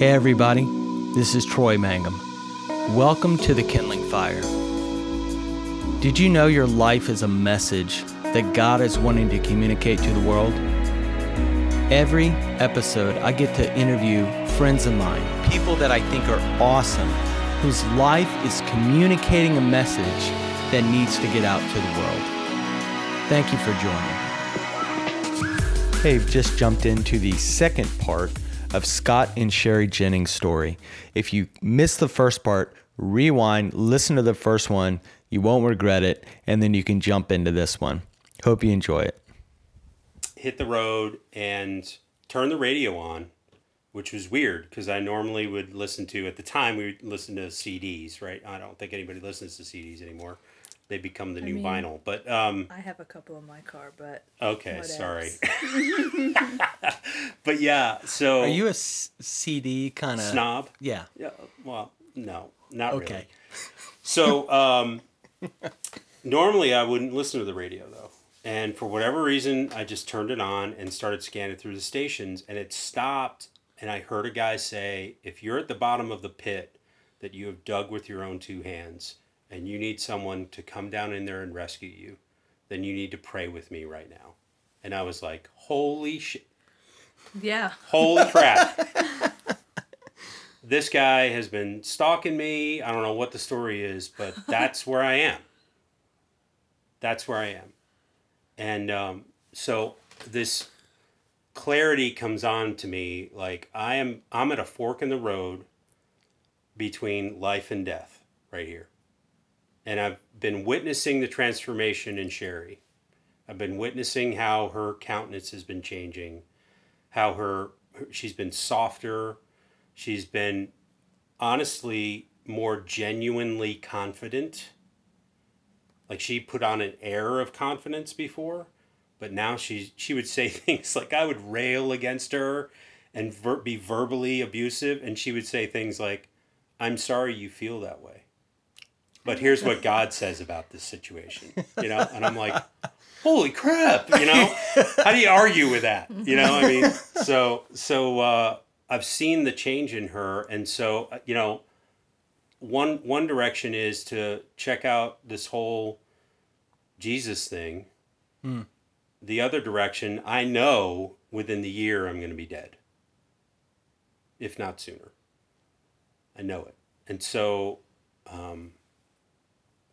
Hey, everybody, this is Troy Mangum. Welcome to the Kindling Fire. Did you know your life is a message that God is wanting to communicate to the world? Every episode, I get to interview friends of mine, people that I think are awesome, whose life is communicating a message that needs to get out to the world. Thank you for joining. Hey, I've just jumped into the second part of Scott and Sherry Jennings' story. If you missed the first part, rewind, listen to the first one. You won't regret it, and then you can jump into this one. Hope you enjoy it. Hit the road and turn the radio on, which was weird because I normally would listen to, at the time, we would listen to CDs, right? I don't think anybody listens to CDs anymore. They become the I new mean, vinyl. But um, I have a couple in my car, but okay, what sorry. else? but yeah, so Are you a s- CD kind of snob? Yeah. Yeah, well, no, not Okay. really. So um, normally I wouldn't listen to the radio though, and for whatever reason I just turned it on and started scanning through the stations, and it stopped, and I heard a guy say, "If you're at the bottom of the pit that you have dug with your own two hands, and you need someone to come down in there and rescue you, then you need to pray with me right now." And I was like, "Holy shit!" yeah, Holy crap. this guy has been stalking me. I don't know what the story is, but that's where I am. That's where I am. And um, so this clarity comes on to me like I am I'm at a fork in the road between life and death right here. And I've been witnessing the transformation in Sherry. I've been witnessing how her countenance has been changing how her she's been softer. She's been honestly more genuinely confident. Like she put on an air of confidence before but now she she would say things like i would rail against her and ver- be verbally abusive. And she would say things like i'm sorry you feel that way but here's what god says about this situation you know? And i'm like holy crap you know? How do you argue with that you know i mean? So so uh, i've seen the change in her and so uh, you know one one direction is to check out this whole jesus thing. Hmm. the other direction i know within the year i'm going to be dead. If not sooner. I know it. And so um,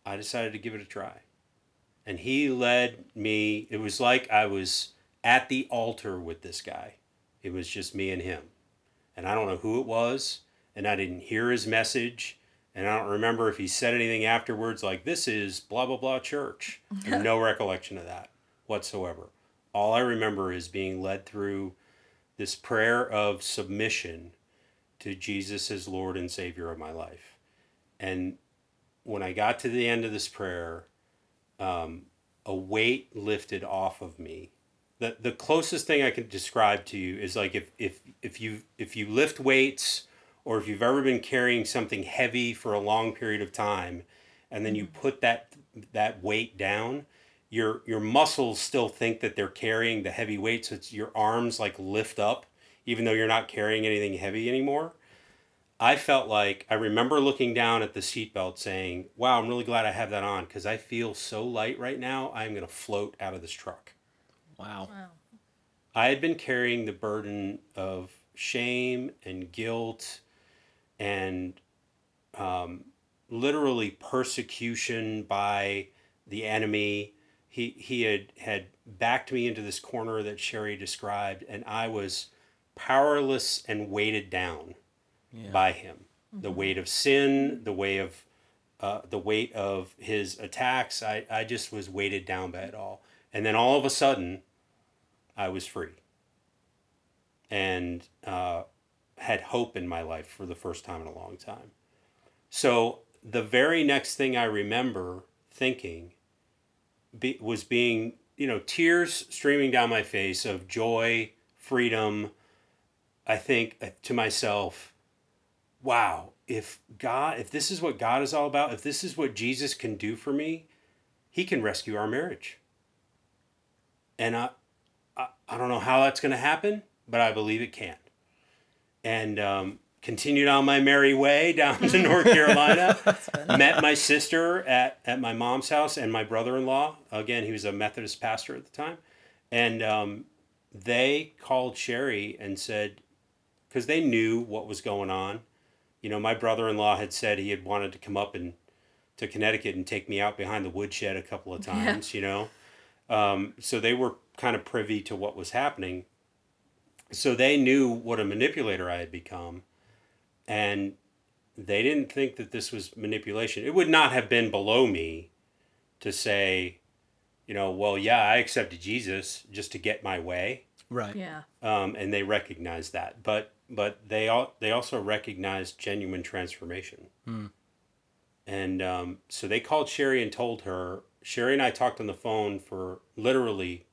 i decided to give it a try. And he led me it was like i was at the altar with this guy. It was just me and him. And i don't know who it was and i didn't hear his message and i don't remember if he said anything afterwards like this is blah blah blah church. No recollection of that whatsoever. All i remember is being led through this prayer of submission to jesus as lord and savior of my life. And when i got to the end of this prayer um, a weight lifted off of me. The, the closest thing I can describe to you is like if, if, if you if you lift weights or if you've ever been carrying something heavy for a long period of time and then you put that that weight down your your muscles still think that they're carrying the heavy weight so it's your arms like lift up even though you're not carrying anything heavy anymore I felt like I remember looking down at the seatbelt saying, Wow, I'm really glad I have that on because I feel so light right now. I'm going to float out of this truck. Wow. wow, I had been carrying the burden of shame and guilt and um, literally persecution by the enemy. He, he had, had backed me into this corner that Sherry described, and I was powerless and weighted down Yeah. by him. The weight of sin, the way of uh, the weight of his attacks. I, I just was weighted down by it all. And then all of a sudden, I was free and uh, had hope in my life for the first time in a long time. So the very next thing I remember thinking be, was being, you know, tears streaming down my face of joy, freedom. I think uh, to myself, wow, if God, if this is what God is all about, if this is what Jesus can do for me, he can rescue our marriage. And I, I, I don't know how that's going to happen, but I believe it can. And um, continued on my merry way down to North Carolina. met my sister at, at my mom's house and my brother in law. Again, he was a Methodist pastor at the time. And um, they called Sherry and said, because they knew what was going on. You know, my brother in law had said he had wanted to come up and to Connecticut and take me out behind the woodshed a couple of times, you know. Um, so they were kind of privy to what was happening. So they knew what a manipulator I had become. And they didn't think that this was manipulation. It would not have been below me to say, you know, well, yeah, I accepted Jesus just to get my way. Right. Yeah. Um, and they recognized that. But but they all they also recognized genuine transformation. Hmm. And um, so they called Sherry and told her. Sherry and I talked on the phone for literally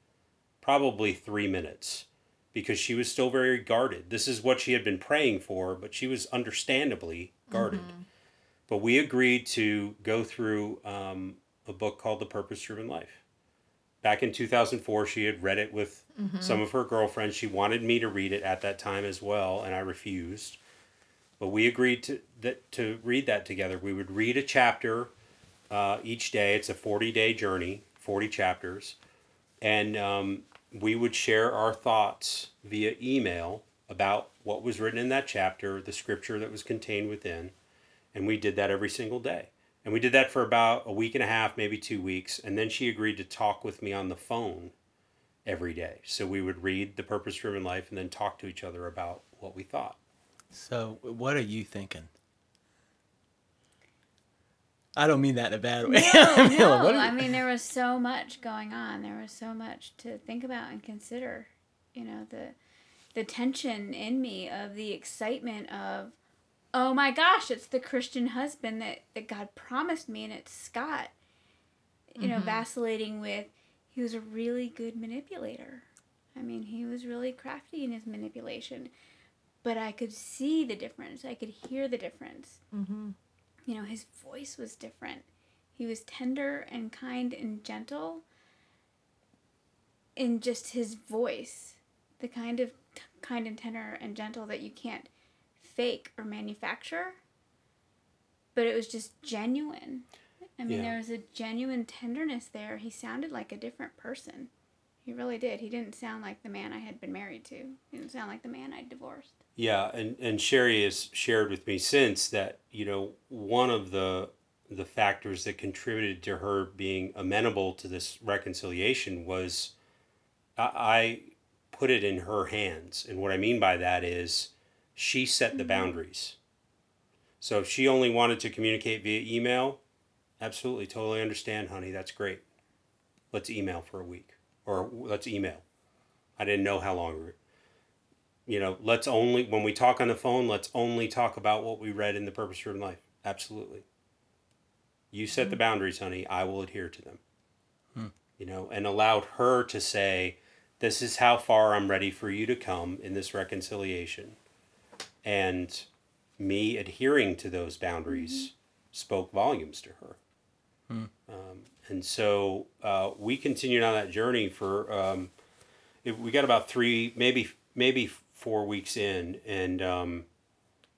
probably three minutes because she was still very guarded. This is what she had been praying for, but she was understandably guarded. But we agreed to go through um, a book called The Purpose Driven Life. Back in 2004, she had read it with some of her girlfriends. She wanted me to read it at that time as well, and I refused. But we agreed to that to read that together. We would read a chapter uh, each day. It's a 40 day journey, 40 chapters. And um, we would share our thoughts via email about what was written in that chapter, the scripture that was contained within. And we did that every single day. And we did that for about a week and a half, maybe two weeks. And then she agreed to talk with me on the phone every day. So we would read The Purpose Driven Life and then talk to each other about what we thought. So, what are you thinking? I don't mean that in a bad way. No, mean, no. what are I mean, there was so much going on. There was so much to think about and consider. You know, the the tension in me of the excitement of, oh my gosh, it's the Christian husband that, that God promised me, and it's Scott. You know, vacillating with, he was a really good manipulator. I mean, he was really crafty in his manipulation. But I could see the difference. I could hear the difference Mm-hmm. you know, his voice was different. He was tender and kind and gentle in just his voice. The kind of t- kind and tender and gentle that you can't fake or manufacture. But it was just genuine. I mean, Yeah. there was a genuine tenderness there. He sounded like a different person. He really did. He didn't sound like the man I had been married to. He didn't sound like the man I'd divorced. Yeah, and, and Sherry has shared with me since that, you know, one of the the factors that contributed to her being amenable to this reconciliation was I, I put it in her hands. And what I mean by that is she set the mm-hmm. boundaries. So if she only wanted to communicate via email, absolutely, totally understand, honey. That's great. Let's email for a week or let's email. I didn't know how long you know, let's only when we talk on the phone, let's only talk about what we read in the purpose driven life. Absolutely. You set the mm-hmm. boundaries, honey. I will adhere to them. Hmm. You know, and allowed her to say, This is how far I'm ready for you to come in this reconciliation. And me adhering to those boundaries spoke volumes to her. Um, and so uh, we continued on that journey for um, it, we got about three, maybe maybe four weeks in, and um,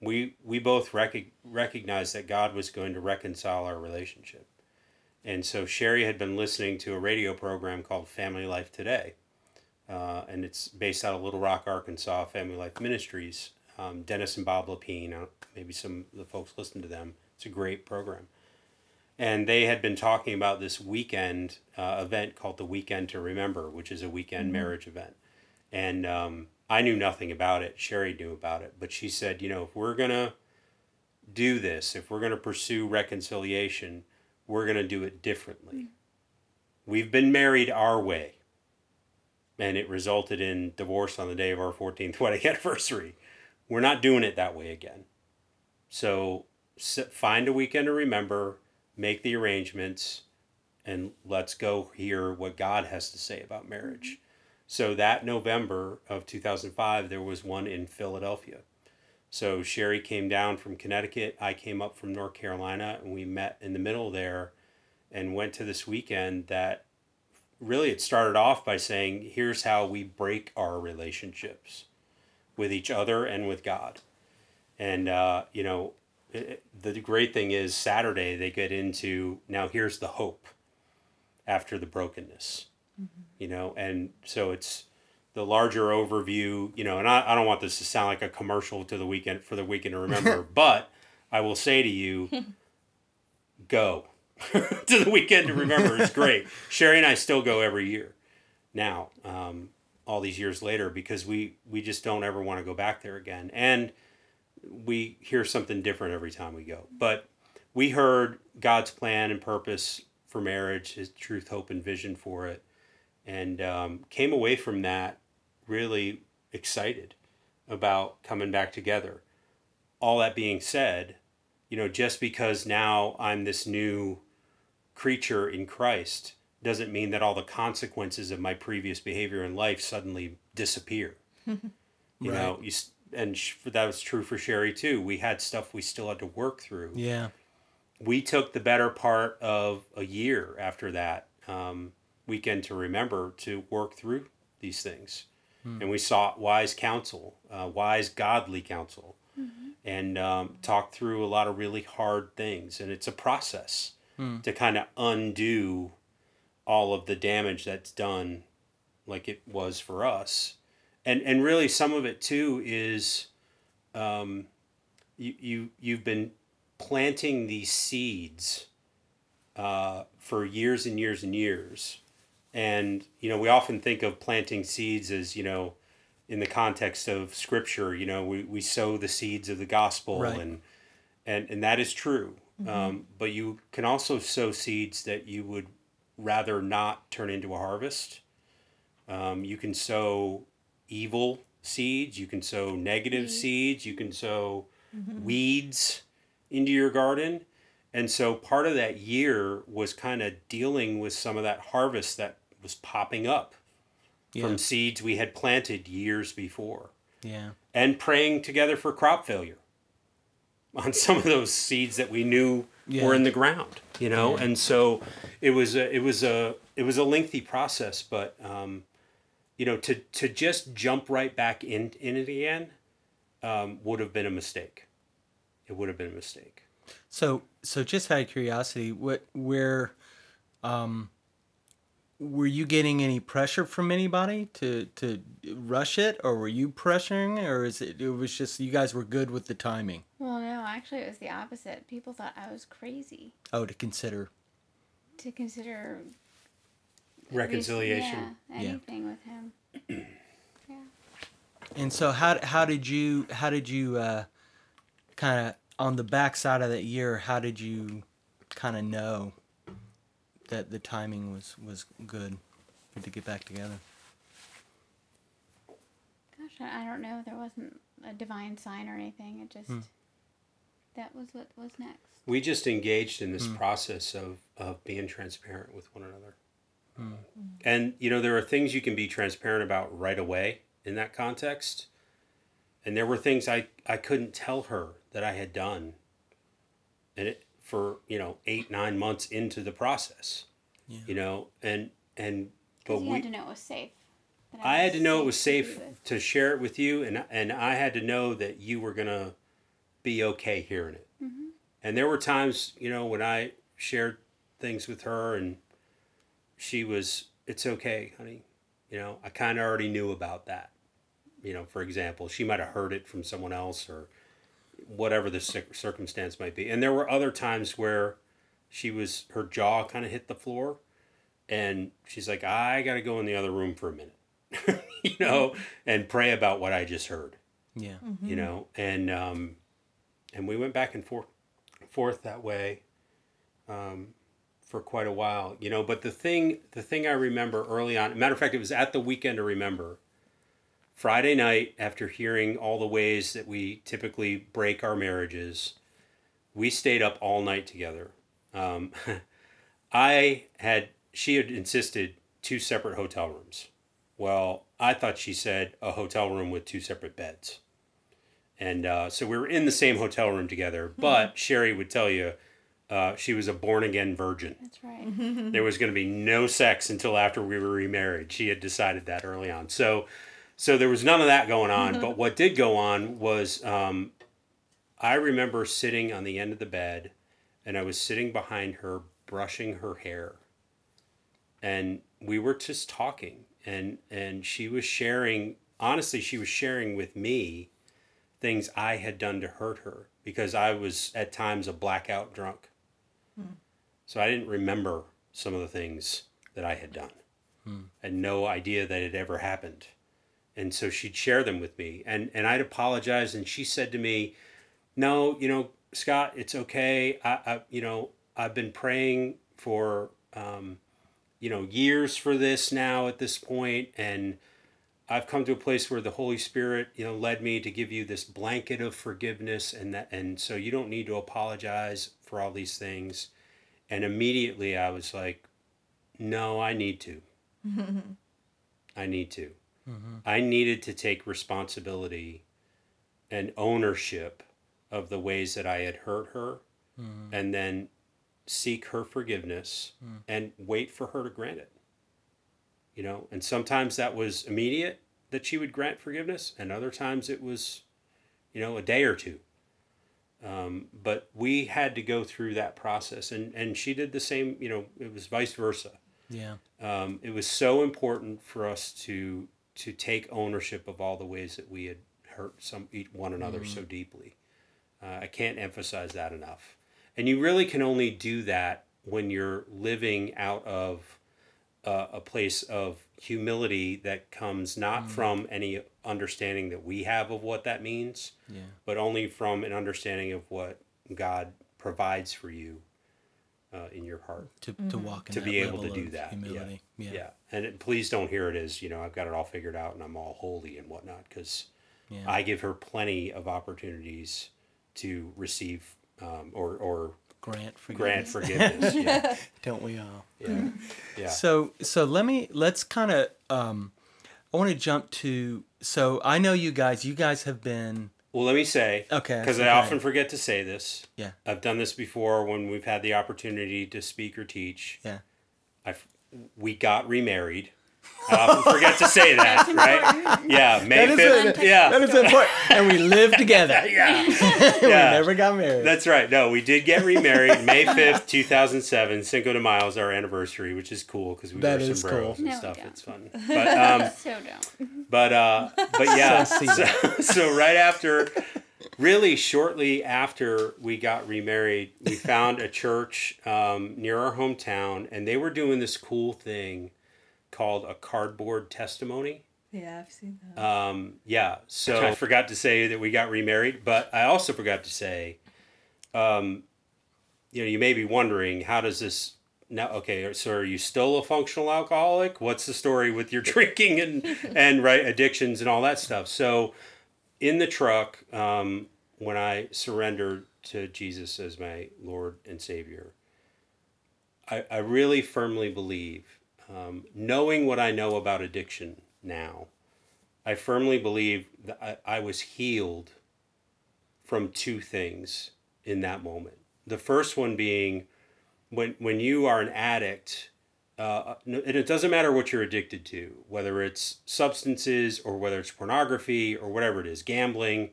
we we both rec- recognized that God was going to reconcile our relationship. And so Sherry had been listening to a radio program called Family Life Today, uh, and it's based out of Little Rock, Arkansas, Family Life Ministries. Um, Dennis and Bob Lepine, uh, maybe some of the folks listen to them. It's a great program and they had been talking about this weekend uh, event called the Weekend to Remember, which is a weekend marriage event. And um, I knew nothing about it. Sherry knew about it, but she said, you know, if we're gonna do this, if we're gonna pursue reconciliation, we're gonna do it differently. We've been married our way, and it resulted in divorce on the day of our 14th wedding anniversary. We're not doing it that way again. So find a weekend to remember, make the arrangements, and let's go hear what God has to say about marriage. Mm-hmm. So that November of 2005, there was one in Philadelphia. So Sherry came down from Connecticut, I came up from North Carolina, and we met in the middle there and went to this weekend that really it started off by saying, here's how we break our relationships with each other and with God And uh, you know, it, the great thing is Saturday they get into now. Here's the hope after the brokenness. You know, and so it's the larger overview. You know, and I, I don't want this to sound like a commercial to the weekend for the weekend to remember, but I will say to you, go to the weekend to remember. It's great. Sherry and I still go every year now, um, all these years later, because we we just don't ever want to go back there again, and we hear something different every time we go. But we heard God's plan and purpose for marriage, His truth, hope, and vision for it, and um, came away from that really excited about coming back together. All that being said, you know, just because now I'm this new creature in Christ doesn't mean that all the consequences of my previous behavior in life suddenly disappear. you know, you and sh- that was true for Sherry too. We had stuff we still had to work through. Yeah. We took the better part of a year after that um, weekend to remember to work through these things, and we sought wise counsel, uh, wise godly counsel, and um, talked through a lot of really hard things. And it's a process to kind of undo all of the damage that's done like it was for us. And and really some of it too is um, you, you you've been planting these seeds uh, for years and years and years. And you know we often think of planting seeds as you know in the context of scripture you know we, we sow the seeds of the gospel Right. and and and that is true. Um, but you can also sow seeds that you would rather not turn into a harvest. Um, you can sow evil seeds you can sow negative seeds you can sow weeds into your garden. And so part of that year was kind of dealing with some of that harvest that was popping up Yeah. from seeds we had planted years before. Yeah. and praying together for crop failure on some of those seeds that we knew Yeah. were in the ground you know Yeah. and so it was a it was a it was a lengthy process but um, you know to to just jump right back in in it again um, would have been a mistake it would have been a mistake So, so just out of curiosity, what, where, um, were you getting any pressure from anybody to to rush it, or were you pressuring, or is it? It was just you guys were good with the timing. Well, no, actually, it was the opposite. People thought I was crazy Oh, to consider. to consider reconciliation Yeah, Yeah. anything with him. yeah. And so, how how did you how did you uh, kind of on the backside of that year? How did you kind of know that the timing was was good to get back together? Gosh, I I don't know. There wasn't a divine sign or anything. It just hmm. that was what was next. we just engaged in this hmm. process of, of being transparent with one another. Hmm. And, you know, there are things you can be transparent about right away in that context. And there were things I, I couldn't tell her that I had done and it, for, you know, eight, nine months into the process, Yeah. you know, and, and, but you we, had to know it was safe. that I had to know it was safe be to share it with you, and and I had to know that you were gonna be okay hearing it. Mm-hmm. And there were times, you know, when I shared things with her, and she was, "It's okay, honey." You know, I kind of already knew about that. You know, for example, she might have heard it from someone else, or whatever the circumstance might be. And there were other times where she was, her jaw kind of hit the floor, and she's like, "I got to go in the other room for a minute." you know, and pray about what I just heard, Yeah. you know, and um, and we went back and forth, forth that way, um, for quite a while, you know. But the thing, the thing I remember early on, matter of fact, it was at the weekend to remember. Friday night, after hearing all the ways that we typically break our marriages, we stayed up all night together. Um, I had, she had insisted two separate hotel rooms. Well, I thought she said a hotel room with two separate beds. And uh, so we were in the same hotel room together, but Sherry would tell you uh, she was a born again virgin. That's right. There was going to be no sex until after we were remarried. She had decided that early on. So, so there was none of that going on. Mm-hmm. But what did go on was um, I remember sitting on the end of the bed and I was sitting behind her brushing her hair. And we were just talking and and she was sharing honestly she was sharing with me things I had done to hurt her because I was at times a blackout drunk. Hmm. So I didn't remember some of the things that I had done. Hmm. I had no idea that it ever happened. And so she'd share them with me and, and I'd apologize and she said to me, No, you know, Scott, it's okay. I, I you know, I've been praying for um, you know, years for this now at this point and I've come to a place where the Holy Spirit, you know, led me to give you this blanket of forgiveness and that and so you don't need to apologize for all these things. And immediately I was like, no, I need to. I need to. I needed to take responsibility and ownership of the ways that I had hurt her and then seek her forgiveness and wait for her to grant it. You know, and sometimes that was immediate that she would grant forgiveness, and other times it was, you know, a day or two. Um, but we had to go through that process, and, and she did the same, you know, it was vice versa Yeah. um, it was so important for us to to take ownership of all the ways that we had hurt some one another so deeply. Uh, I can't emphasize that enough. And you really can only do that when you're living out of uh, a place of humility that comes not from any understanding that we have of what that means, Yeah. but only from an understanding of what God provides for you uh, in your heart To, to walk in to that be able to do of that. Yeah. Yeah. Yeah. And it, please don't hear it as, you know, I've got it all figured out and I'm all holy and whatnot, because Yeah. I give her plenty of opportunities to receive um, or, or Grant forgiveness. grant forgiveness. yeah. Don't we all? Yeah. Yeah. So so let me let's kind of um, I want to jump to so I know you guys. You guys have been Well, let me say, Okay, because I often forget to say this. Yeah. I've done this before when we've had the opportunity to speak or teach. yeah I've we got remarried. I often forget to say that, right? Yeah, May That is fifth. a- Yeah, that is important. and we lived together. yeah. we Yeah. never got married. That's right. No, we did get remarried May 5th, 2007. Cinco de Mayo is our anniversary, which is cool because we That wear is sombreros cool. and No, stuff. don't. It's fun. But um, So don't. but uh, but yeah. So so, so right after, really shortly after we got remarried, we found a church um, near our hometown, and they were doing this cool thing called a cardboard testimony. Yeah, I've seen that. Um, yeah, so I forgot to say that we got remarried, but I also forgot to say, um, you know, you may be wondering how does this now? Okay, so are you still a functional alcoholic? What's the story with your drinking and and right addictions and all that stuff? So, in the truck, um, when I surrendered to Jesus as my Lord and Savior, I, I really firmly believe, um, knowing what I know about addiction now, I firmly believe that I, I was healed from two things in that moment. The first one being when when you are an addict, uh, and it doesn't matter what you're addicted to, whether it's substances or whether it's pornography or whatever it is, gambling.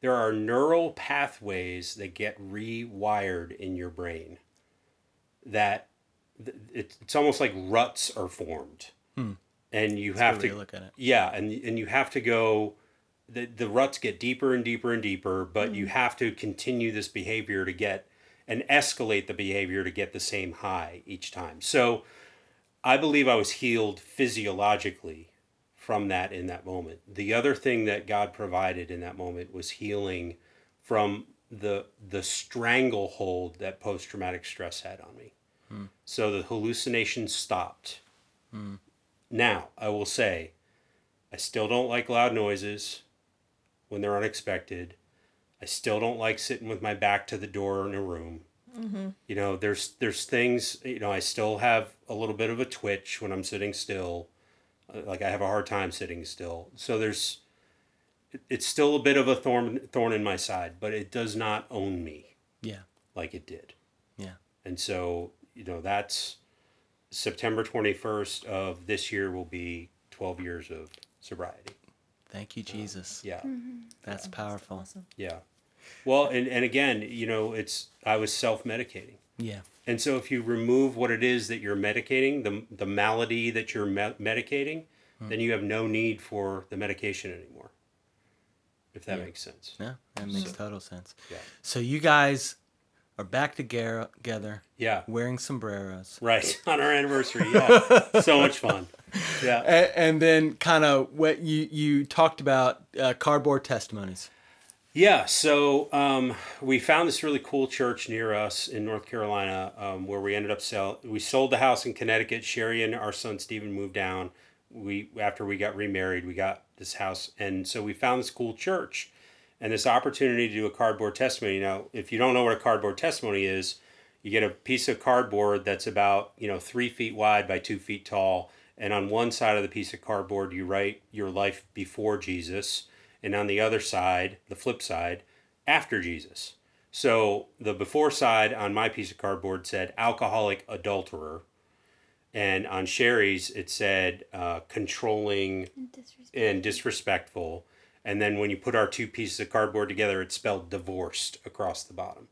There are neural pathways that get rewired in your brain that th- it- it's almost like ruts are formed. Hmm. And you have to look at it. yeah, and and you have to go. The the ruts get deeper and deeper and deeper, but you hmm. have to continue this behavior to get and escalate the behavior to get the same high each time. So, I believe I was healed physiologically from that in that moment. The other thing that God provided in that moment was healing from the the stranglehold that post traumatic stress had on me. So the hallucinations stopped. Now, I will say, I still don't like loud noises when they're unexpected. I still don't like sitting with my back to the door in a room. You know, there's there's things. You know, I still have a little bit of a twitch when I'm sitting still. Uh, Like I have a hard time sitting still. So there's, it's still a bit of a thorn thorn in my side, but it does not own me Yeah. like it did. Yeah. And so, you know, that's September 21st of this year will be 12 years of sobriety. Thank you, Jesus. Yeah. Mm-hmm. That's powerful. Awesome. Yeah. Well, and, and again, you know, it's I was self medicating. Yeah. And so if you remove what it is that you're medicating, the, the malady that you're me- medicating, hmm. then you have no need for the medication anymore. If that Yeah. makes sense. Yeah, that makes So- total sense. Yeah. So you guys are back together, Yeah. wearing sombreros. Right. On our anniversary. Yeah. so much fun. Yeah. And, and then kind of what you you talked about uh, cardboard testimonies. Yeah, so um, we found this really cool church near us in North Carolina um, where we ended up sell. We sold the house in Connecticut. Sherry and our son Stephen moved down. We after we got remarried, we got this house, and so we found this cool church, and this opportunity to do a cardboard testimony. Now, if you don't know what a cardboard testimony is, you get a piece of cardboard that's about you know three feet wide by two feet tall, and on one side of the piece of cardboard, you write your life before Jesus and on the other side, the flip side, after Jesus. So the before side on my piece of cardboard said alcoholic adulterer, and on Sherry's it said uh, controlling And disrespect. and disrespectful. And then when you put our two pieces of cardboard together, it spelled divorced across the bottom.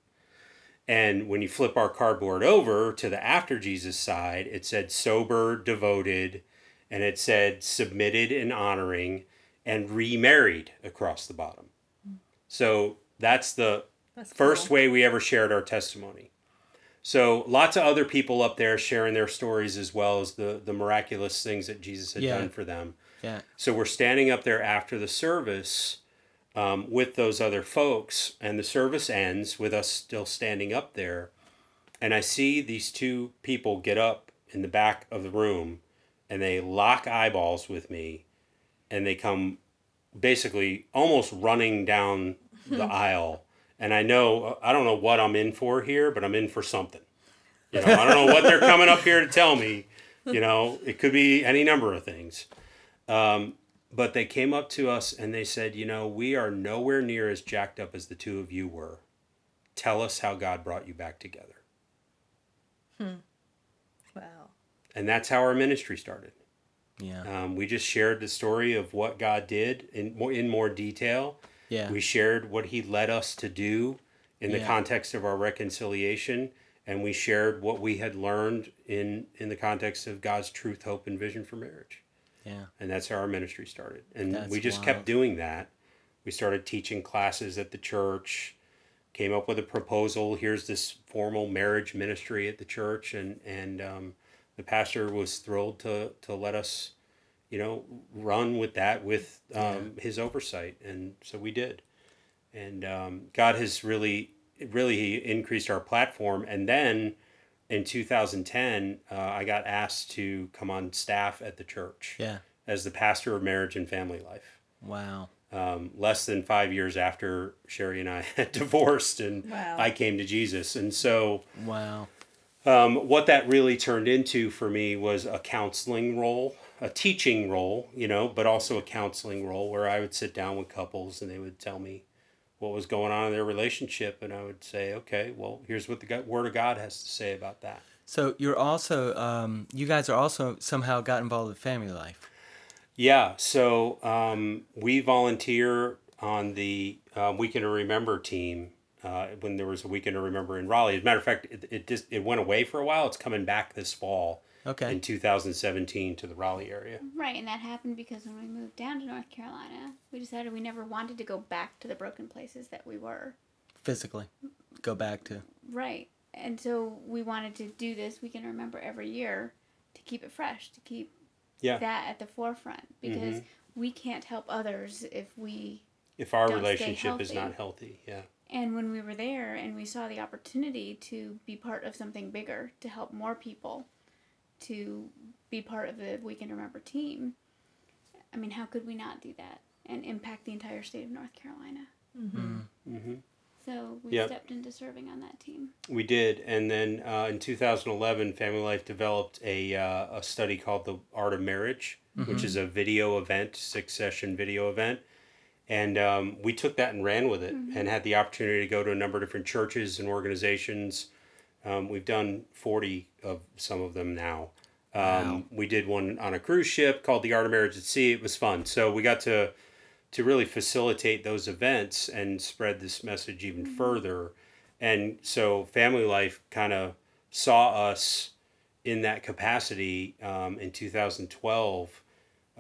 And when you flip our cardboard over to the after Jesus side, it said sober, devoted, and it said submitted and honoring, and remarried across the bottom. So that's the That's first cool. way we ever shared our testimony. So lots of other people up there sharing their stories as well as the the miraculous things that Jesus had Yeah. done for them. Yeah. So we're standing up there after the service um, with those other folks, and the service ends with us still standing up there. And I see these two people get up in the back of the room and they lock eyeballs with me and they come basically almost running down the aisle. And I know, I don't know what I'm in for here, but I'm in for something. You know, I don't know what they're coming up here to tell me. You know, it could be any number of things. Um, but they came up to us and they said, you know, we are nowhere near as jacked up as the two of you were. Tell us how God brought you back together. Hmm. Wow. And that's how our ministry started. Yeah. Um, we just shared the story of what God did in more, in more detail. Yeah. We shared what He led us to do in the Yeah. context of our reconciliation, and we shared what we had learned in in the context of God's truth, hope, and vision for marriage. Yeah. and that's how our ministry started. And That's we just wild. kept doing that. We started teaching classes at the church came up with a proposal here's this formal marriage ministry at the church and and um, the pastor was thrilled to to let us you know run with that with um, his oversight. And so we did. And um, god has really really increased our platform. And then in 2010 uh, i got asked to come on staff at the church Yeah. as the pastor of marriage and family life. Wow. Um, less than five years after Sherry and I had divorced and Wow. I came to Jesus. And so, Wow. um, what that really turned into for me was a counseling role, a teaching role, you know, but also a counseling role where I would sit down with couples and they would tell me what was going on in their relationship. And I would say, okay, well, here's what the Word of God has to say about that. So you're also, um, you guys are also somehow got involved with family life. Yeah, so um, we volunteer on the uh, Weekend to Remember team uh, when there was a Weekend to Remember in Raleigh. As a matter of fact, it, it just it went away for a while. It's coming back this fall Okay. in 2017 to the Raleigh area. Right, and that happened because when we moved down to North Carolina, we decided we never wanted to go back to the broken places that we were. Physically, go back to. Right. And so we wanted to do this we can remember every year to keep it fresh, to keep Yeah. that at the forefront because Mhm. we can't help others if we If our Don't stay relationship is not healthy, yeah. and when we were there and we saw the opportunity to be part of something bigger, to help more people, to be part of the We Can Remember team, I mean, how could we not do that and impact the entire state of North Carolina? hmm So we Yep. stepped into serving on that team. We did, and then uh, in 2011, Family Life developed a uh, a study called the Art of Marriage, which is a video event, six session video event, and um, we took that and ran with it, and had the opportunity to go to a number of different churches and organizations. Um, we've done 40 of some of them now. Um, Wow. We did one on a cruise ship called the Art of Marriage at Sea. It was fun. So we got to to really facilitate those events and spread this message even further. And so Family Life kind of saw us in that capacity um, in 2012.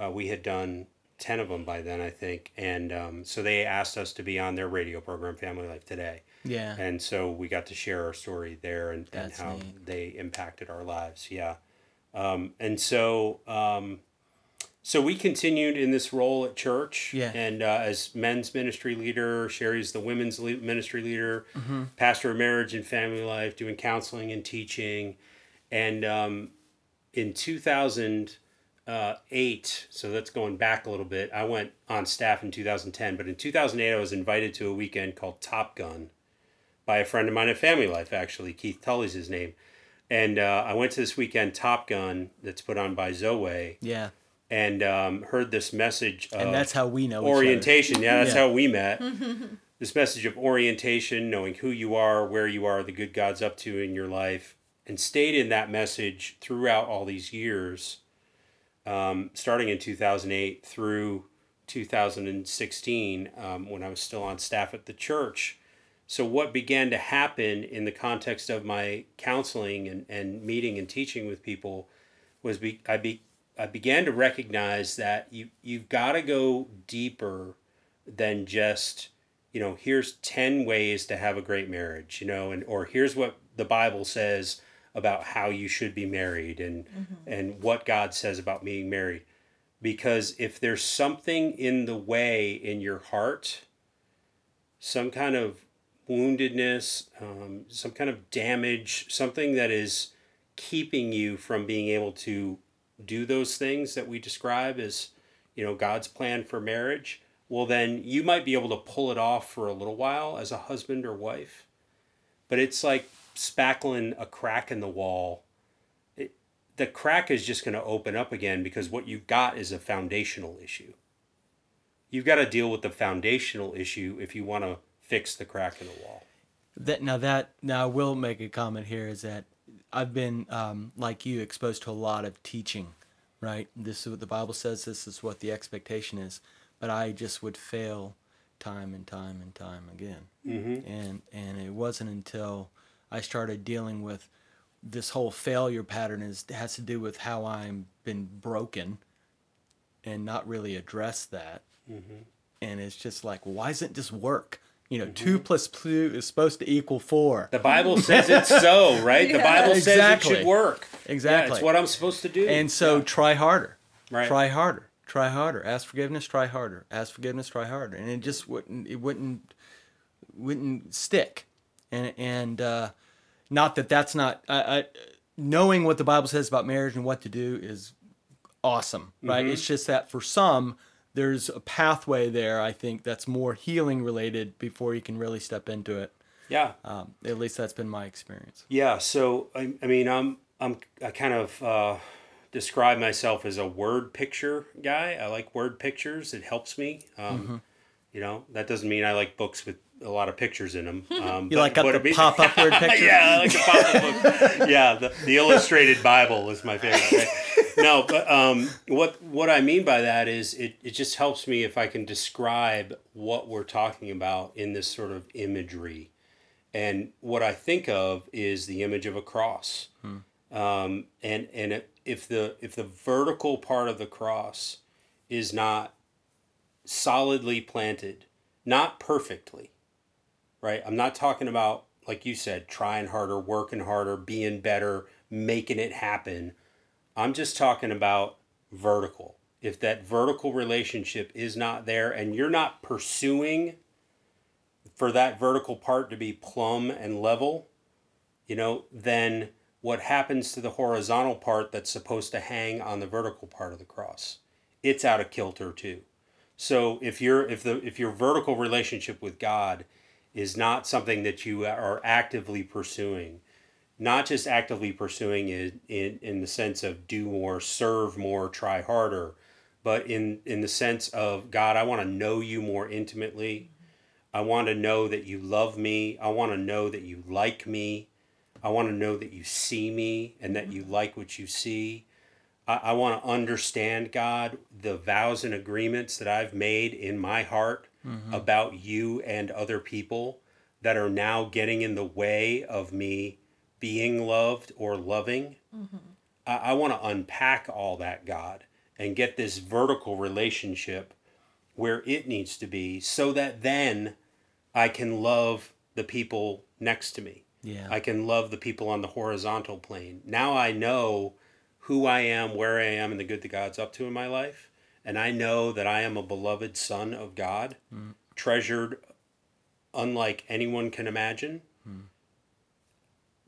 Uh, we had done 10 of them by then, I think. And um, so they asked us to be on their radio program, Family Life Today. Yeah. And so we got to share our story there and, and how neat. they impacted our lives. Yeah. Um, and so, um, so we continued in this role at church. Yeah. And uh, as men's ministry leader, Sherry's the women's le- ministry leader, Mm-hmm. pastor of marriage and family life, doing counseling and teaching. And um, in 2008, so that's going back a little bit, I went on staff in 2010. But in 2008, I was invited to a weekend called Top Gun by a friend of mine at Family Life, actually. Keith Tully's his name. And uh, I went to this weekend Top Gun that's put on by Zoe Yeah. and um, heard this message of And that's how we know orientation. Yeah, that's Yeah. how we met. this message of orientation, knowing who you are, where you are, the good God's up to in your life, and stayed in that message throughout all these years, um, starting in 2008 through 2016 um, when I was still on staff at the church. So, what began to happen in the context of my counseling and, and meeting and teaching with people was be, I, be, I began to recognize that you, you've got to go deeper than just, you know, here's 10 ways to have a great marriage, you know, and or here's what the Bible says about how you should be married and mm-hmm. and what God says about being married. Because if there's something in the way in your heart, some kind of woundedness, um, some kind of damage, something that is keeping you from being able to do those things that we describe as, you know, God's plan for marriage, well, then you might be able to pull it off for a little while as a husband or wife. But it's like spackling a crack in the wall. It, the crack is just going to open up again because what you've got is a foundational issue. You've got to deal with the foundational issue if you want to fix the crack in the wall. That now that now I will make a comment here is that I've been um, like you exposed to a lot of teaching, right? This is what the Bible says. This is what the expectation is, but I just would fail time and time and time again. Mm-hmm. And and it wasn't until I started dealing with this whole failure pattern is has to do with how I'm been broken, and not really address that. Mm-hmm. And it's just like, why doesn't this work? You know, two plus two is supposed to equal four. The Bible says it's so, right? The Yeah. Bible says it should work. Yeah, Exactly. it's what I'm supposed to do. And so Yeah. try harder. Right. Try harder. Try harder. Ask forgiveness, try harder. Ask forgiveness, try harder. And it just wouldn't it wouldn't wouldn't stick. And and uh not that that's not I, I knowing what the Bible says about marriage and what to do is awesome, right? Mm-hmm. It's just that for some there's a pathway there I think that's more healing related before you can really step into it. yeah, Um, at least that's been my experience. yeah. So I, I mean, I'm I'm I kind of uh, describe myself as a word picture guy. I like word pictures. It helps me. Um, Mm-hmm. You know, that doesn't mean I like books with a lot of pictures in them. Um, You like got the be- pop-up word picture? yeah, I like the pop-up. Yeah, the, the illustrated Bible is my favorite. Right? No, but um, what what I mean by that is it, it just helps me if I can describe what we're talking about in this sort of imagery. And what I think of is the image of a cross. Um, and and if the if the vertical part of the cross is not solidly planted, not perfectly, right? I'm not talking about like you said, trying harder, working harder, being better, making it happen. I'm just talking about vertical. If that vertical relationship is not there and you're not pursuing for that vertical part to be plumb and level, you know, then what happens to the horizontal part that's supposed to hang on the vertical part of the cross? It's out of kilter too. So if you're if the if your vertical relationship with God is not something that you are actively pursuing, not just actively pursuing it in, in the sense of do more, serve more, try harder, but in in the sense of God, I want to know you more intimately. I want to know that you love me. I want to know that you like me. I want to know that you see me and that you like what you see. I, I want to understand God, the vows and agreements that I've made in my heart mm-hmm. about you and other people that are now getting in the way of me being loved or loving. Mm-hmm. I, I want to unpack all that, God, and get this vertical relationship where it needs to be so that then I can love the people next to me. Yeah. I can love the people on the horizontal plane. Now I know who I am, where I am, and the good that God's up to in my life. And I know that I am a beloved son of God, mm. treasured unlike anyone can imagine.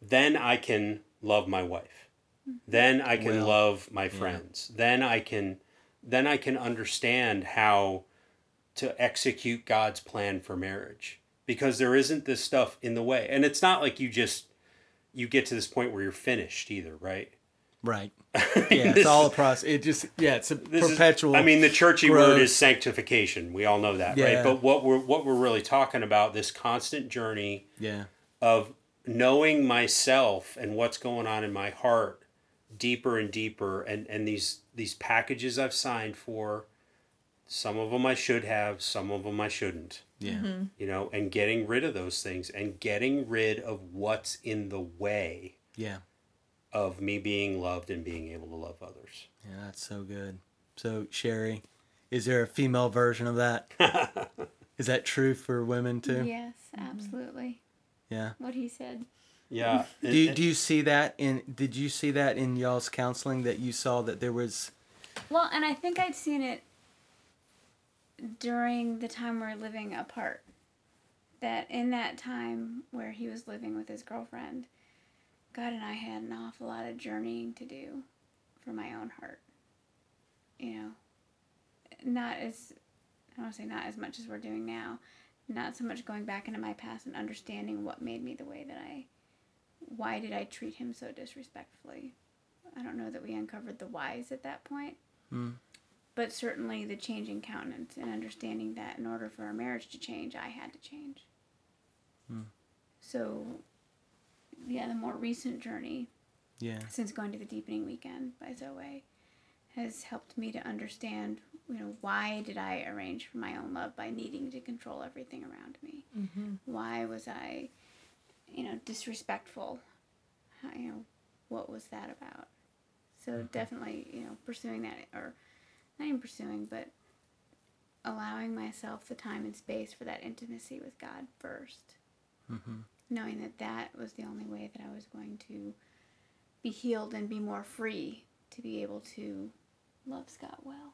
Then I can love my wife. Then I can Well, love my friends. Then I can then I can understand how to execute God's plan for marriage because there isn't this stuff in the way. And it's not like you just you get to this point where you're finished either, right? Right. Yeah, it's all a process. It just yeah, it's a This is- perpetual. I mean, the churchy word is sanctification. We all know that, Yeah. right? But what we're what we're really talking about this constant journey yeah, of knowing myself and what's going on in my heart deeper and deeper and and these these packages I've signed for some of them I should have some of them I shouldn't yeah, mm-hmm. you know and getting rid of those things and getting rid of what's in the way yeah, of me being loved and being able to love others yeah. That's so good. So Sherry, is there a female version of that? is that true for women too? Yes, absolutely. Yeah. What he said. yeah Do you, do you see that in? Did you see that in y'all's counseling that you saw that there was? Well, and I think I'd seen it during the time we are living apart. That in that time where he was living with his girlfriend, God and I had an awful lot of journeying to do for my own heart. You know, not as, I don't want to say not as much as we're doing now, not so much going back into my past and understanding what made me the way that I, why did I treat him so disrespectfully. I don't know that we uncovered the whys at that point hmm. but certainly the changing countenance and understanding that in order for our marriage to change, I had to change. Hmm. So, yeah, the more recent journey Yeah. since going to the deepening weekend by Zoweh has helped me to understand, you know, why did I arrange for my own love by needing to control everything around me? Mm-hmm. Why was I, you know, disrespectful? How, you know, what was that about? So mm-hmm. definitely, you know, pursuing that, or not even pursuing, but allowing myself the time and space for that intimacy with God 1st mm-hmm. knowing that that was the only way that I was going to be healed and be more free to be able to love Scott well.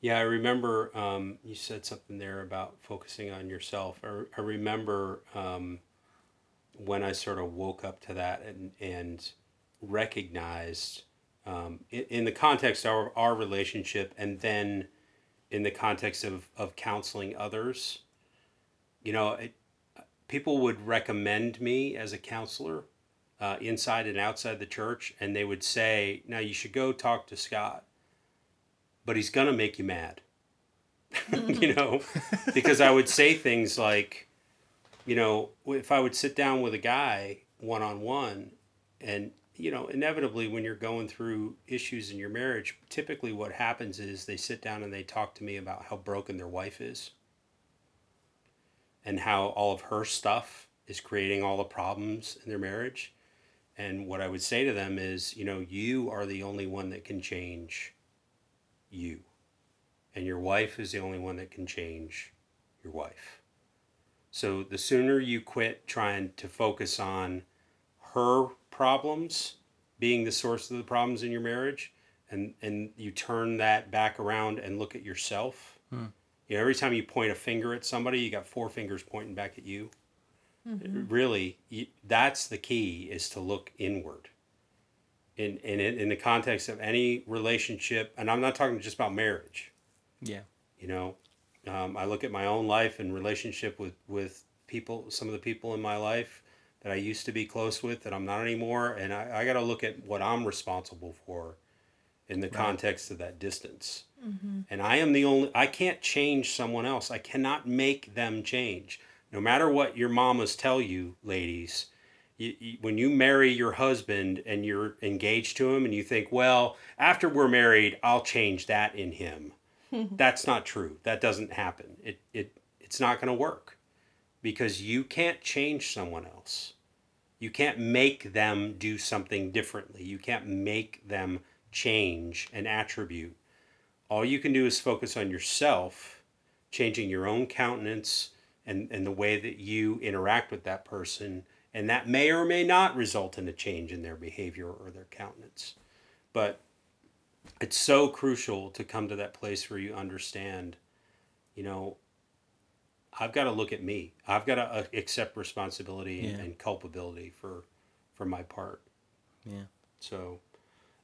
Yeah, I remember um, you said something there about focusing on yourself. I, I remember um, when I sort of woke up to that and, and recognized um, in, in the context of our, our relationship and then in the context of, of counseling others, you know, it, people would recommend me as a counselor uh, inside and outside the church, and they would say, now you should go talk to Scott but he's gonna make you mad. you mm-hmm. know, because I would say things like, you know, if I would sit down with a guy one on one, and you know, inevitably when you're going through issues in your marriage, typically what happens is they sit down and they talk to me about how broken their wife is, and how all of her stuff is creating all the problems in their marriage. And what I would say to them is, you know, you are the only one that can change you. And your wife is the only one that can change your wife. So the sooner you quit trying to focus on her problems being the source of the problems in your marriage and, and you turn that back around and look at yourself. Hmm. You know, every time you point a finger at somebody, you got four fingers pointing back at you. Mm-hmm. Really, you, that's the key is to look inward in, in in the context of any relationship, and I'm not talking just about marriage. Yeah. You know, um, I look at my own life and relationship with with people, some of the people in my life that I used to be close with that I'm not anymore, and I, I got to look at what I'm responsible for in the context of that distance. And I am the only. I can't change someone else. I cannot make them change. No matter what your mamas tell you, ladies, You, you, when you marry your husband and you're engaged to him and you think, well, after we're married, I'll change that in him. That's not true. That doesn't happen. It, it, it's not going to work because you can't change someone else. You can't make them do something differently. You can't make them change an attribute. All you can do is focus on yourself, changing your own countenance and, and the way that you interact with that person. And that may or may not result in a change in their behavior or their countenance. But it's so crucial to come to that place where you understand, you know, I've got to look at me. I've got to uh, accept responsibility and, Yeah. and culpability for for my part. Yeah. So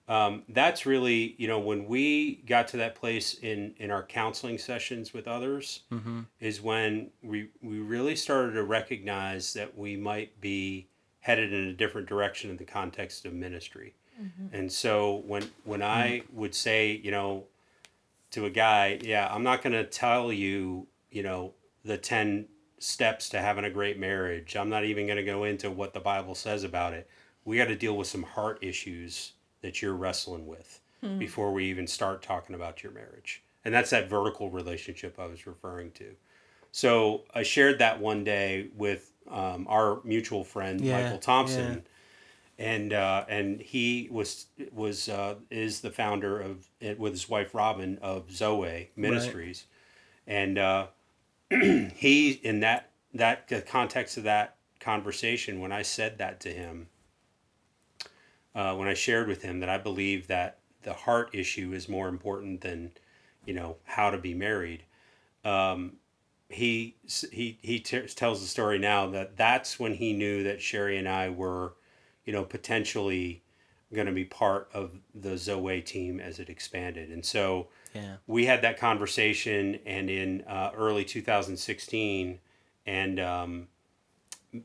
um, that's really, you know, when we got to that place in in our counseling sessions with others, Mm-hmm. is when we we really started to recognize that we might be headed in a different direction in the context of ministry. And so when when I would say, you know, to a guy, yeah, I'm not going to tell you, you know, the 10 steps to having a great marriage. I'm not even going to go into what the Bible says about it. We got to deal with some heart issues that you're wrestling with before we even start talking about your marriage. And that's that vertical relationship I was referring to. So I shared that one day with um, our mutual friend Yeah, Michael Thompson, and uh, and he was was uh, is the founder of with his wife Robin of Zoweh Ministries, and uh, he in that that the context of that conversation when I said that to him, uh, when I shared with him that I believe that the heart issue is more important than you know how to be married. Um, he he he t- tells the story now that that's when he knew that Sherry and I were, you know, potentially going to be part of the Zoweh team as it expanded, and so Yeah. we had that conversation and in uh, early 2016 and um,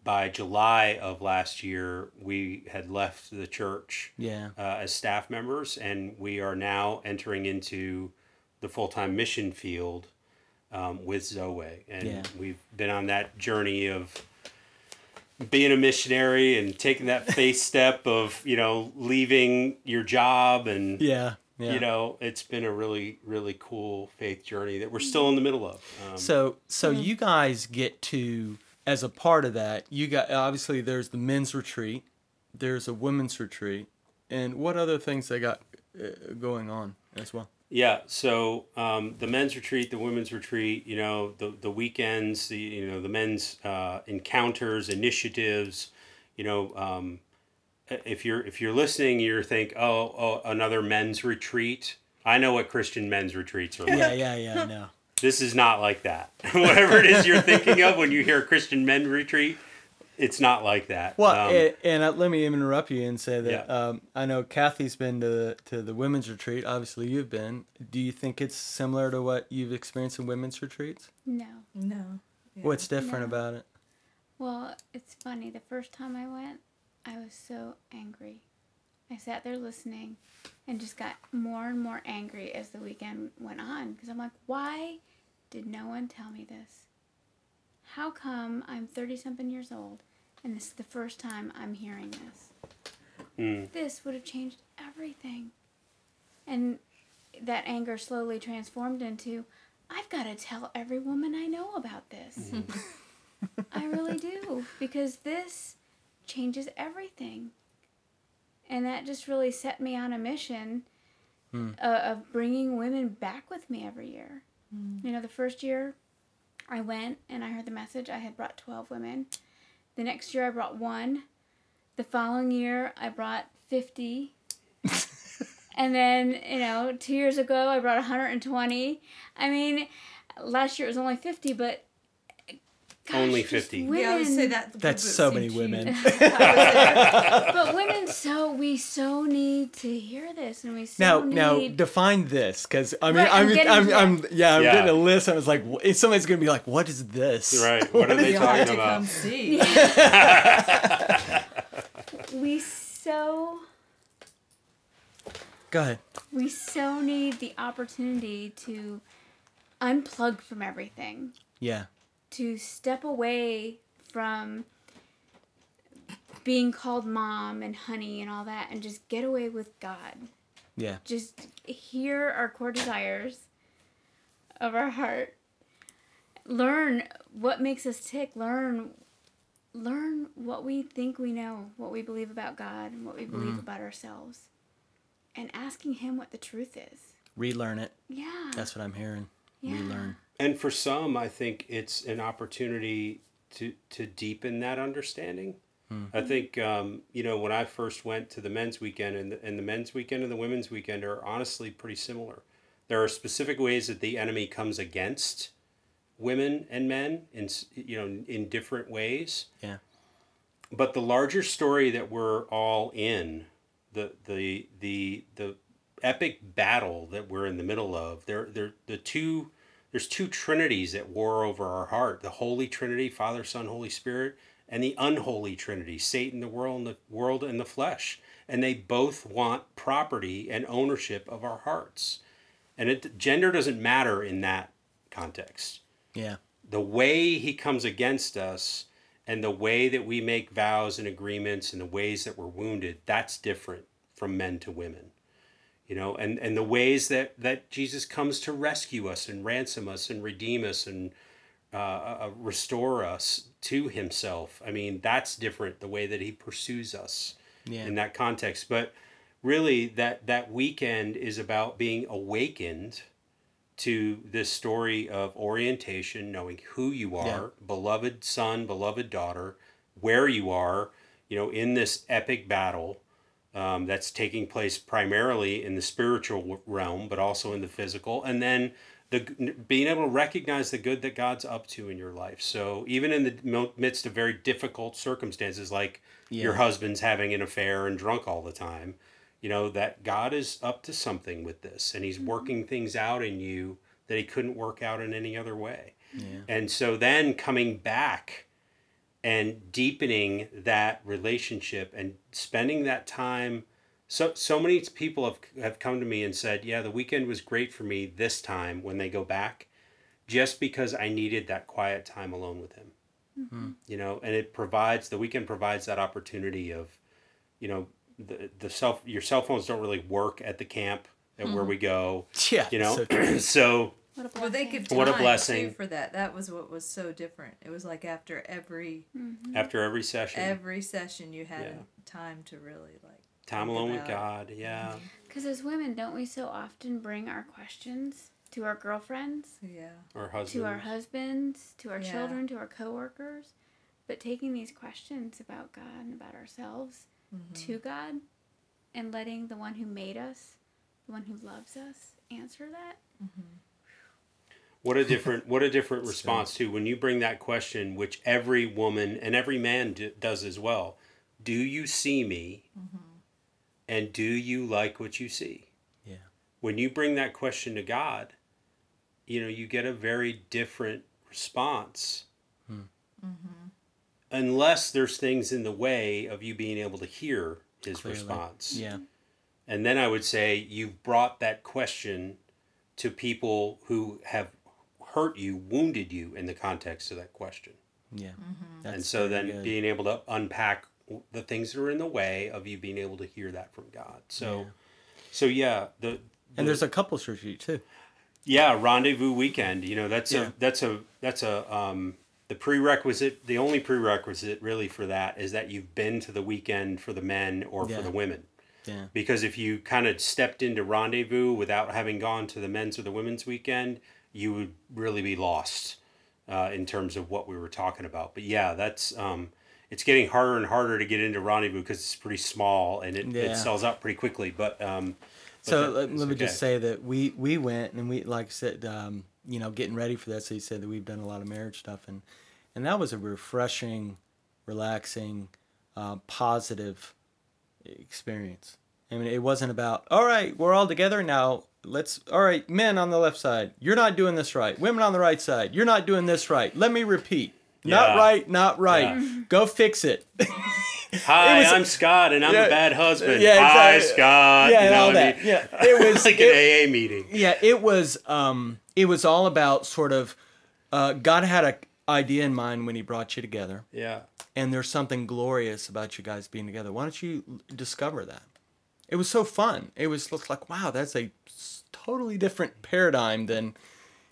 by july of last year we had left the church Yeah. uh, as staff members and we are now entering into the full-time mission field um, with zoweh and Yeah. we've been on that journey of being a missionary and taking that face step of you know leaving your job and Yeah. Yeah. you know it's been a really really cool faith journey that we're still in the middle of um, So so you guys get to as a part of that, you got obviously there's the men's retreat, there's a women's retreat, and what other things they got uh, going on as well? yeah so um, the men's retreat the women's retreat you know the, the weekends the you know the men's uh, encounters initiatives you know um, if you're if you're listening you think oh, oh another men's retreat i know what christian men's retreats are like Yeah, yeah, yeah, no. This is not like that whatever it is you're thinking of when you hear christian men retreat it's not like that Well, Um, and, and uh, let me interrupt you and say that Yeah. um, I know Kathy's been to the, to the women's retreat. Obviously, you've been. Do you think it's similar to what you've experienced in women's retreats? No. No. Yeah. What's different No. about it? Well, it's funny. The first time I went, I was so angry. I sat there listening and just got more and more angry as the weekend went on because I'm like, why did no one tell me this? How come I'm 30 something years old and this is the first time I'm hearing this? mm, This would have changed everything. And that anger slowly transformed into, I've got to tell every woman I know about this. I really do because this changes everything. And that just really set me on a mission Hmm. uh, of bringing women back with me every year. Mm. You know, the first year I went and I heard the message, I had brought 12 women. The next year I brought one. The following year I brought 50. and then, you know, two years ago I brought 120. I mean, last year it was only 50, but. Gosh, Only 50. Women, Yeah, I would say that. That's so many huge. women. but women so we so need to hear this and we so Now, need now define this, because I mean, Right, I'm I'm, getting I'm, I'm, yeah, I'm Yeah. getting a list. I was like, wh- somebody's gonna be like, "What is this?" right what are they talking to about come see. we so Go ahead. we so need the opportunity to unplug from everything Yeah, to step away from being called mom and honey and all that and just get away with God. Yeah. Just hear our core desires of our heart. Learn what makes us tick. Learn learn what we think we know, what we believe about God and what we believe Mm-hmm. about ourselves. And asking him what the truth is. Relearn it. Yeah. That's what I'm hearing. Yeah. Relearn. And for some, I think it's an opportunity to to deepen that understanding. I think um, you know when I first went to the men's weekend and the, and the men's weekend and the women's weekend are honestly pretty similar. There are specific ways that the enemy comes against women and men in you know in different ways. Yeah. But the larger story that we're all in, the the the the epic battle that we're in the middle of, there there the two there's two trinities at war over our heart. The Holy Trinity, Father, Son, Holy Spirit, and the unholy Trinity, Satan, the world, and the world and the flesh. And they both want property and ownership of our hearts. And it gender doesn't matter in that context Yeah. the way he comes against us and the way that we make vows and agreements and the ways that we're wounded that's different from men to women you know and and the ways that that jesus comes to rescue us and ransom us and redeem us and uh, uh, restore us to himself i mean that's different the way that he pursues us Yeah. in that context but really that that weekend is about being awakened to this story of orientation, knowing who you are, Yeah. beloved son, beloved daughter, where you are, you know, in this epic battle um, that's taking place primarily in the spiritual realm, but also in the physical, and then the being able to recognize the good that God's up to in your life. So even in the midst of very difficult circumstances, like your husband's having an affair and drunk all the time, you know that God is up to something with this, and He's working things out in you that He couldn't work out in any other way. Yeah. And so then coming back and deepening that relationship and spending that time so so many people have have come to me and said, "Yeah, the weekend was great for me this time when they go back just because I needed that quiet time alone with him." Mm-hmm. Hmm. You know, and it provides the weekend provides that opportunity of you know, the the self your cell phones don't really work at the camp at where mm-hmm. we go, Yeah. you know. so- so What a Well, they blessing. give time What a blessing. too for that. That was what was so different. It was like after every mm-hmm. after every session, every session, you had Yeah. time to really like time alone with about it. God, yeah. Mhm. Because as women, don't we so often bring our questions to our girlfriends, yeah. Or husbands. to our husbands, to our Yeah. children, to our coworkers? But taking these questions about God and about ourselves Mm-hmm. to God and letting the one who made us, the one who loves us, answer that. Mm-hmm. What a different what a different response to when you bring that question, which every woman and every man d- does as well. Do you see me? Mm-hmm. And do you like what you see? Yeah. When you bring that question to God, you know you get a very different response. Hmm. Mm-hmm. Unless there's things in the way of you being able to hear His Clearly. response. Yeah. And then I would say you've brought that question to people who have hurt you, wounded you in the context of that question. Yeah. That's and so then good. being able to unpack the things that are in the way of you being able to hear that from God. So Yeah. so yeah, the, and there's a couples retreat too. yeah, rendezvous weekend, you know, that's Yeah. a that's a that's a um the prerequisite the only prerequisite really for that is that you've been to the weekend for the men or Yeah. for the women. Yeah. because if you kind of stepped into rendezvous without having gone to the men's or the women's weekend you would really be lost uh, in terms of what we were talking about but yeah that's um, it's getting harder and harder to get into rendezvous because it's pretty small and it, Yeah. it sells out pretty quickly but um, but So that let, let me just say that we we went and we like I said, um, you know, getting ready for that. So you said that we've done a lot of marriage stuff, and and that was a refreshing, relaxing, uh, positive experience. I mean, it wasn't about all right, we're all together now. Let's all right, men on the left side, you're not doing this right. Women on the right side, you're not doing this right. Let me repeat. Not right, not right. Yeah. Go fix it. hi it was- i'm scott and i'm Yeah. a bad husband Yeah, hi exactly. scott yeah, and all I that. mean? Yeah, it was like it- an aa meeting yeah it was um it was all about sort of uh god had a idea in mind when he brought you together yeah and there's something glorious about you guys being together. Why don't you discover that? It was so fun. It was looked like wow, that's a totally different paradigm than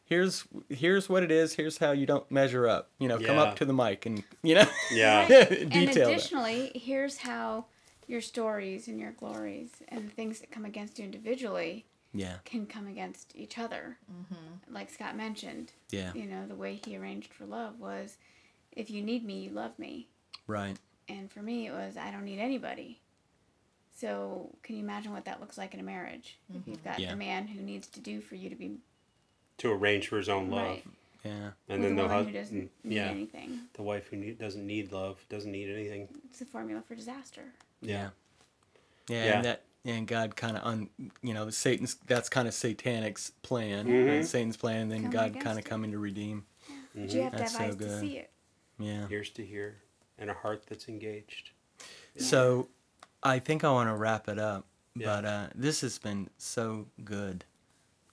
here's here's what it is. Here's how you don't measure up. You know, come up to the mic and you know. Yeah. Right. Detail and that. additionally, here's how your stories and your glories and things that come against you individually yeah, can come against each other. Mm-hmm. Like Scott mentioned, yeah, you know, the way he arranged for love was if you need me, you love me. right. And for me, it was I don't need anybody. So, can you imagine what that looks like in a marriage? If mm-hmm. you've got Yeah. the man who needs to do for you to be To arrange for his own love. right, Yeah, And with then a the woman who husband, doesn't mm, need yeah, anything. the wife who need, doesn't need love, doesn't need anything. It's a formula for disaster. yeah, yeah, Yeah. and that and God kind of un you know Satan's that's kind of Satanic's plan, Mhm. right? Mm-hmm. Satan's plan, and then Come God kind of coming to redeem. But mm-hmm. you have to That's have so eyes to good. see it. Yeah. Ears to hear and a heart that's engaged. So, I think I want to wrap it up, Yeah. but uh, this has been so good.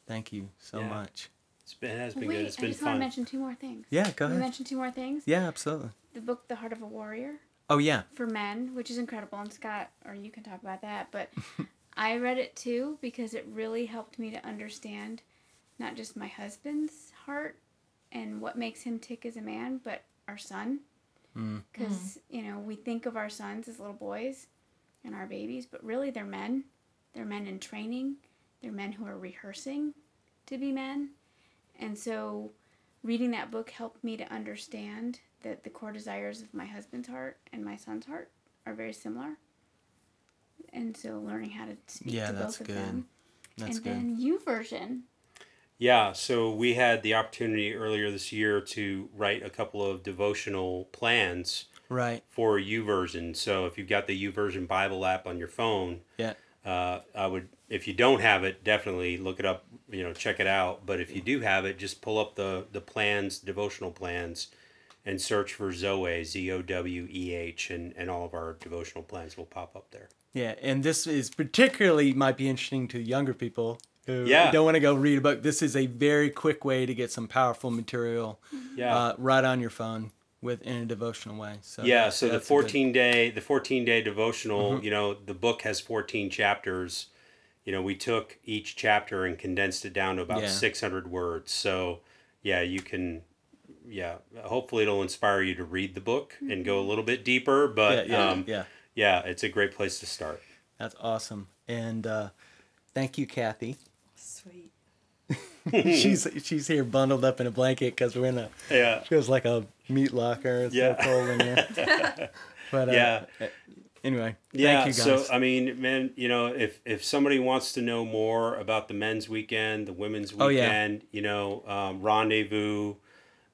Thank you so Yeah. much. It's been, it has been Wait, good. It's I been just want to mention two more things. Yeah, go Can we ahead. mention two more things? Yeah, absolutely. The book The Heart of a Warrior Oh yeah, for men, which is incredible, and Scott, or you can talk about that, but I read it too because it really helped me to understand not just my husband's heart and what makes him tick as a man, but our son. Mm. Because, you know, we think of our sons as little boys and our babies, but really they're men. They're men in training, they're men who are rehearsing to be men. And so reading that book helped me to understand that the core desires of my husband's heart and my son's heart are very similar. And so learning how to speak Yeah, to that's both of good. them. that's and good. then YouVersion. Yeah, so we had the opportunity earlier this year to write a couple of devotional plans right. for YouVersion. So if you've got the YouVersion Bible app on your phone, Yeah. uh, I would, if you don't have it, definitely look it up. You know, check it out. But if you do have it, just pull up the the plans, devotional plans, and search for Zoweh Z O W E H, and and all of our devotional plans will pop up there. Yeah, and this is particularly might be interesting to younger people who Yeah. don't want to go read a book. This is a very quick way to get some powerful material Yeah. uh, right on your phone with in a devotional way. So yeah so the that's a good- 14 day the 14 day devotional you know the book has 14 chapters you know we took each chapter and condensed it down to about Yeah. 600 words so yeah you can yeah hopefully it'll inspire you to read the book and go a little bit deeper yeah, but yeah, um, yeah. yeah it's a great place to start That's awesome. And uh, thank you, Kathy. She's she's here bundled up in a blanket because we're in a yeah feels like a meat locker. It's Yeah. so cold in here. But uh, Yeah. Anyway, Yeah, thank you guys. so I mean, man, you know, if if somebody wants to know more about the men's weekend, the women's Oh, yeah. weekend, you know, um, rendezvous.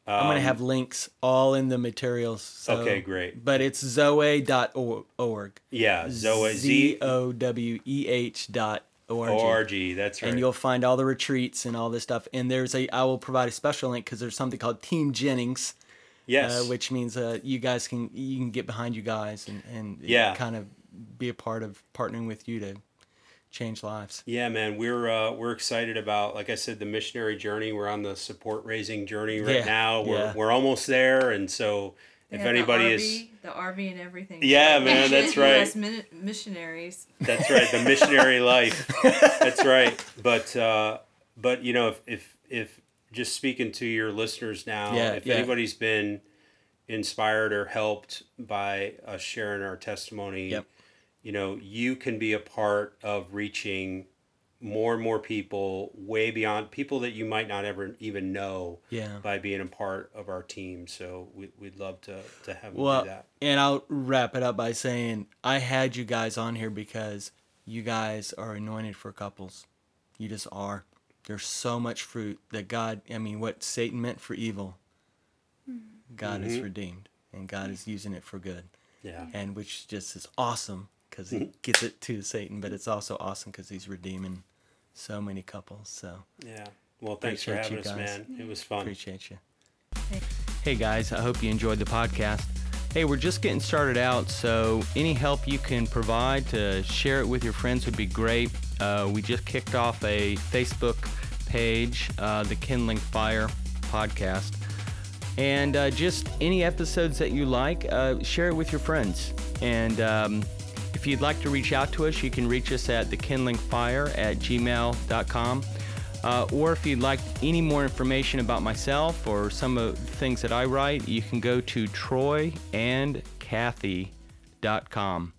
I'm gonna um, have links all in the materials. So, Okay, great. But it's zoweh.org. Yeah, Zoweh Z Z O W E H dot O R G. O-R-G, that's right. And you'll find all the retreats and all this stuff. And there's a, I will provide a special link because there's something called Team Jennings, yes. uh, which means uh, you guys can you can get behind you guys and and Yeah. kind of be a part of partnering with you to change lives. yeah, man, we're uh, we're excited about, like I said, the missionary journey. We're on the support raising journey right Yeah, now. We're yeah. we're almost there, and so They if anybody the is, the RV and everything. Yeah, man, that's right. US min- missionaries. That's right, the missionary life. That's right. But uh, but you know, if if if just speaking to your listeners now, Yeah, if yeah. anybody's been inspired or helped by us sharing our testimony, Yep. you know, you can be a part of reaching more and more people way beyond people that you might not ever even know Yeah. by being a part of our team. So we, we'd love to, to have Well, do that. and I'll wrap it up by saying I had you guys on here because you guys are anointed for couples. You just are. There's so much fruit that God, I mean, what Satan meant for evil, God has Mhm. redeemed, and God is using it for good, Yeah. and which just is awesome because He gets it to Satan, but it's also awesome because He's redeeming so many couples. So Yeah. Well, thanks for Appreciate having you us, guys. man. It was fun. appreciate you. Thanks. Hey guys, I hope you enjoyed the podcast. Hey, we're just getting started out, so any help you can provide to share it with your friends would be great. Uh, we just kicked off a Facebook page, uh, the Kindling Fire podcast. And uh, just any episodes that you like, uh, share it with your friends. And um, if you'd like to reach out to us, you can reach us at thekindlingfire at gmail.com. Uh, or if you'd like any more information about myself or some of the things that I write, you can go to troyandkathy.com.